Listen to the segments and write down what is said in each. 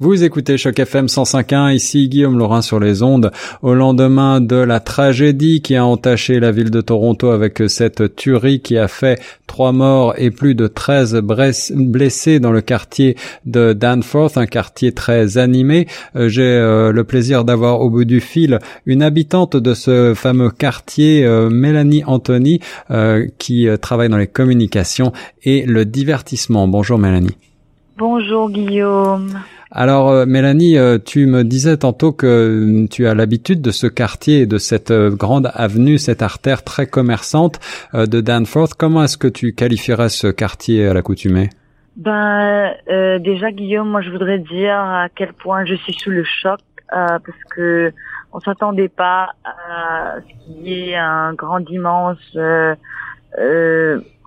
Vous écoutez Choc FM 105.1, ici Guillaume Laurin sur les ondes, au lendemain de la tragédie qui a entaché la ville de Toronto avec cette tuerie qui a fait trois morts et plus de 13 blessés dans le quartier de Danforth, un quartier très animé. Euh, j'ai euh, le plaisir d'avoir au bout du fil une habitante de ce fameux quartier, euh, Mélanie Anthony, qui travaille dans les communications et le divertissement. Bonjour Mélanie. Bonjour Guillaume. Alors euh, Mélanie, euh, tu me disais tantôt que euh, tu as l'habitude de ce quartier, de cette grande avenue, cette artère très commerçante de Danforth. Comment est-ce que tu qualifierais ce quartier à l'accoutumée? Ben déjà Guillaume, moi je voudrais dire à quel point je suis sous le choc parce que on s'attendait pas à ce qu'il y ait un grand immense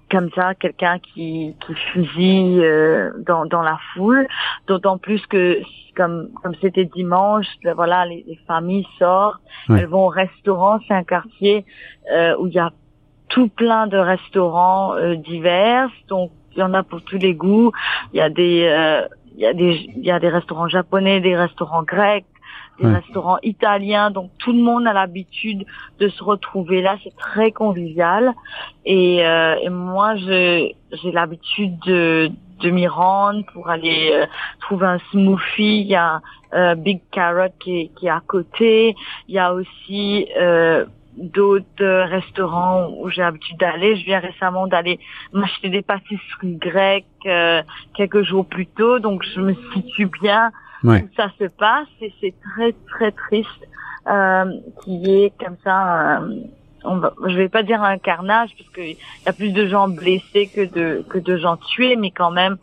comme ça quelqu'un qui, qui fusille euh, dans, dans la foule. D'autant plus que comme comme c'était dimanche ben voilà les, les familles sortent. Elles vont au restaurant c'est un quartier euh, où il y a tout plein de restaurants euh, divers. Donc il y en a pour tous les goûts. Il y a des euh, il y a des il y a des restaurants japonais des restaurants grecs des restaurants italiens, donc tout le monde a l'habitude de se retrouver là, c'est très convivial. Et, euh, et moi, j'ai l'habitude de, de m'y rendre pour aller euh, trouver un smoothie. Il y a euh, Big Carrot qui est, qui est à côté. Il y a aussi euh, d'autres restaurants où j'ai l'habitude d'aller. Je viens récemment d'aller m'acheter des pâtisseries grecques euh, quelques jours plus tôt, donc je me situe bien ça se passe et c'est très très triste euh, qu'il y ait comme ça. Euh, on va, je vais pas dire un carnage parce qu'il y a plus de gens blessés que de que de gens tués, mais quand même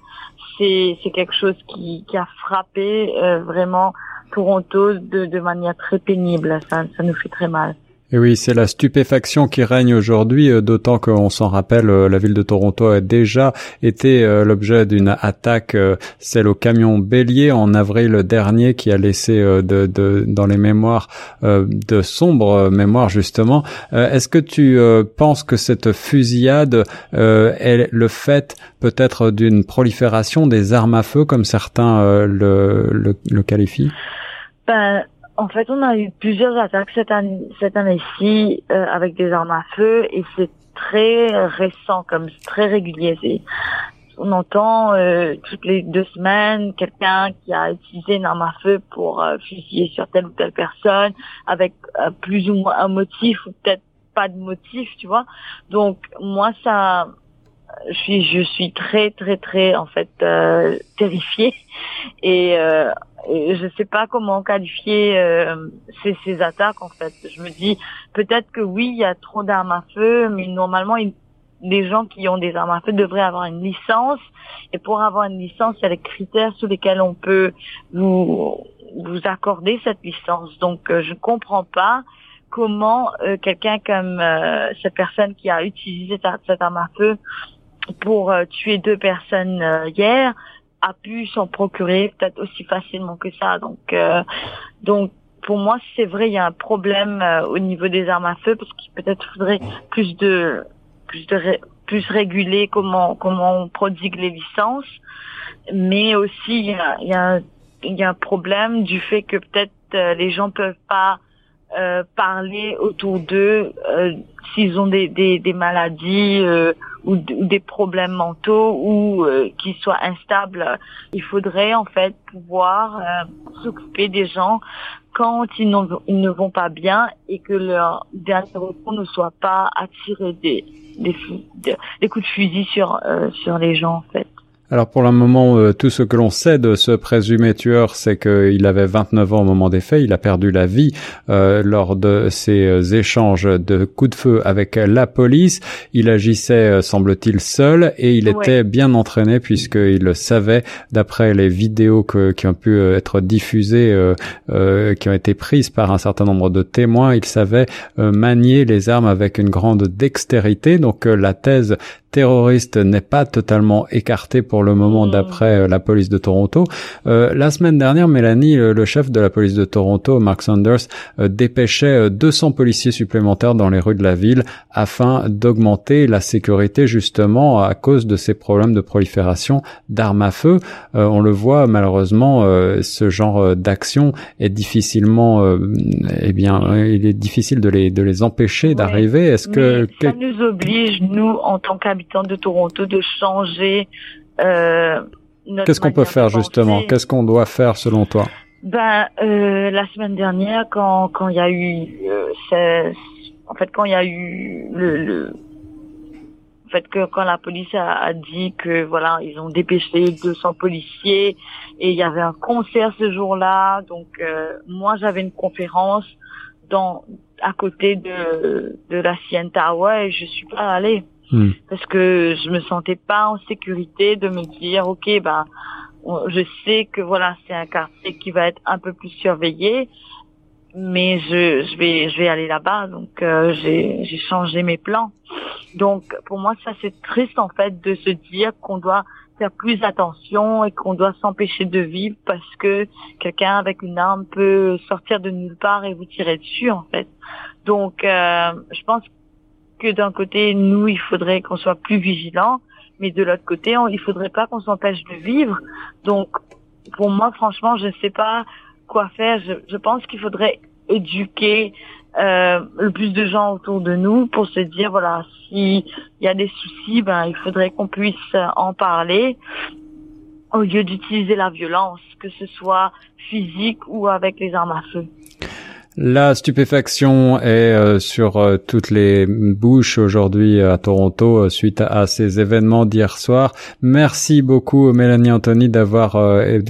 c'est c'est quelque chose qui qui a frappé euh, vraiment Toronto de de manière très pénible. Ça ça nous fait très mal. Et oui, c'est la stupéfaction qui règne aujourd'hui, euh, d'autant qu'on s'en rappelle, euh, la ville de Toronto a déjà été euh, l'objet d'une attaque, celle au camion bélier en avril dernier, qui a laissé de, de, dans les mémoires de sombres mémoires justement. Est-ce que tu penses que cette fusillade est le fait peut-être d'une prolifération des armes à feu, comme certains le, le, le qualifient? Ben, en fait, on a eu plusieurs attaques cette année, cette année-ci euh, avec des armes à feu et c'est très récent, comme très régulier. On entend euh, toutes les deux semaines quelqu'un qui a utilisé une arme à feu pour euh, fusiller sur telle ou telle personne avec euh, plus ou moins un motif ou peut-être pas de motif, tu vois. Donc moi ça je suis je suis très très très en fait euh, terrifiée et euh, je sais pas comment qualifier euh, ces, ces, attaques en fait. Je me dis peut-être que oui, il y a trop d'armes à feu, mais normalement les gens qui ont des armes à feu devraient avoir une licence. Et pour avoir une licence, il y a les critères sous lesquels on peut vous vous accorder cette licence. Donc euh, je comprends pas comment euh, quelqu'un comme euh, cette personne qui a utilisé cette arme à feu pour tuer deux personnes hier a pu s'en procurer peut-être aussi facilement que ça. Donc, euh, donc pour moi, c'est vrai, il y a un problème euh, au niveau des armes à feu parce qu'il peut-être faudrait plus de plus de plus réguler comment comment on prodigue les licences, mais aussi il y a il y a, il y a un problème du fait que peut-être euh, les gens peuvent pas euh, parler autour d'eux euh, s'ils ont des, des, des maladies euh, ou, des problèmes mentaux ou qu'ils soient instables. Il faudrait en fait pouvoir s'occuper des gens quand ils, ne vont pas bien et que leur dernier recours ne soit pas attirer des, des, des, coups de fusil sur, sur les gens en fait. Alors pour le moment, euh, tout ce que l'on sait de ce présumé tueur, c'est qu'il avait 29 ans au moment des faits. Il a perdu la vie euh, lors de ces euh, échanges de coups de feu avec la police. Il agissait, semble-t-il, seul et il était bien entraîné puisqu'il le savait, d'après les vidéos qui ont pu être diffusées, qui ont été prises par un certain nombre de témoins, il savait manier les armes avec une grande dextérité. Donc la thèse terroriste n'est pas totalement écarté pour le moment, mm. d'après la police de Toronto. la semaine dernière, Mélanie, le chef de la police de Toronto, Mark Sanders, dépêchait 200 policiers supplémentaires dans les rues de la ville afin d'augmenter la sécurité justement à cause de ces problèmes de prolifération d'armes à feu. on le voit malheureusement, ce genre d'action est difficilement, eh bien, il est difficile de les de les empêcher d'arriver. Est-ce que ça nous oblige nous en tant qu'habitants de Toronto de changer euh, Qu'est-ce qu'on peut faire justement? Qu'est-ce qu'on doit faire selon toi? Ben euh, la semaine dernière quand quand il y a eu euh, en fait quand il y a eu le, le en fait que quand la police a, dit que voilà ils ont dépêché 200 policiers et il y avait un concert ce jour-là donc euh, moi j'avais une conférence dans à côté de de la CN Tower et je suis pas allée hmm. parce que je me sentais pas en sécurité de me dire ok ben je sais que voilà c'est un quartier qui va être un peu plus surveillé mais je je vais je vais aller là-bas donc euh, j'ai j'ai changé mes plans donc pour moi ça c'est triste en fait de se dire qu'on doit faire plus attention et qu'on doit s'empêcher de vivre parce que quelqu'un avec une arme peut sortir de nulle part et vous tirer dessus en fait. Donc euh, je pense d'un côté nous il faudrait qu'on soit plus vigilant, mais de l'autre côté on, il faudrait pas qu'on s'empêche de vivre. Donc pour moi franchement je sais pas quoi faire. Je, je pense qu'il faudrait éduquer euh, le plus de gens autour de nous pour se dire voilà s'il y a des soucis ben il faudrait qu'on puisse en parler au lieu d'utiliser la violence que ce soit physique ou avec les armes à feu. La stupéfaction est euh, sur euh, toutes les bouches aujourd'hui à Toronto euh, suite à, ces événements d'hier soir. Merci beaucoup Mélanie Anthony d'avoir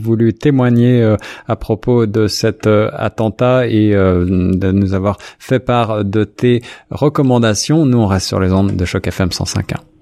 voulu témoigner à propos de cet attentat et de nous avoir fait part de tes recommandations. Nous on reste sur les ondes de choc FM 105.1.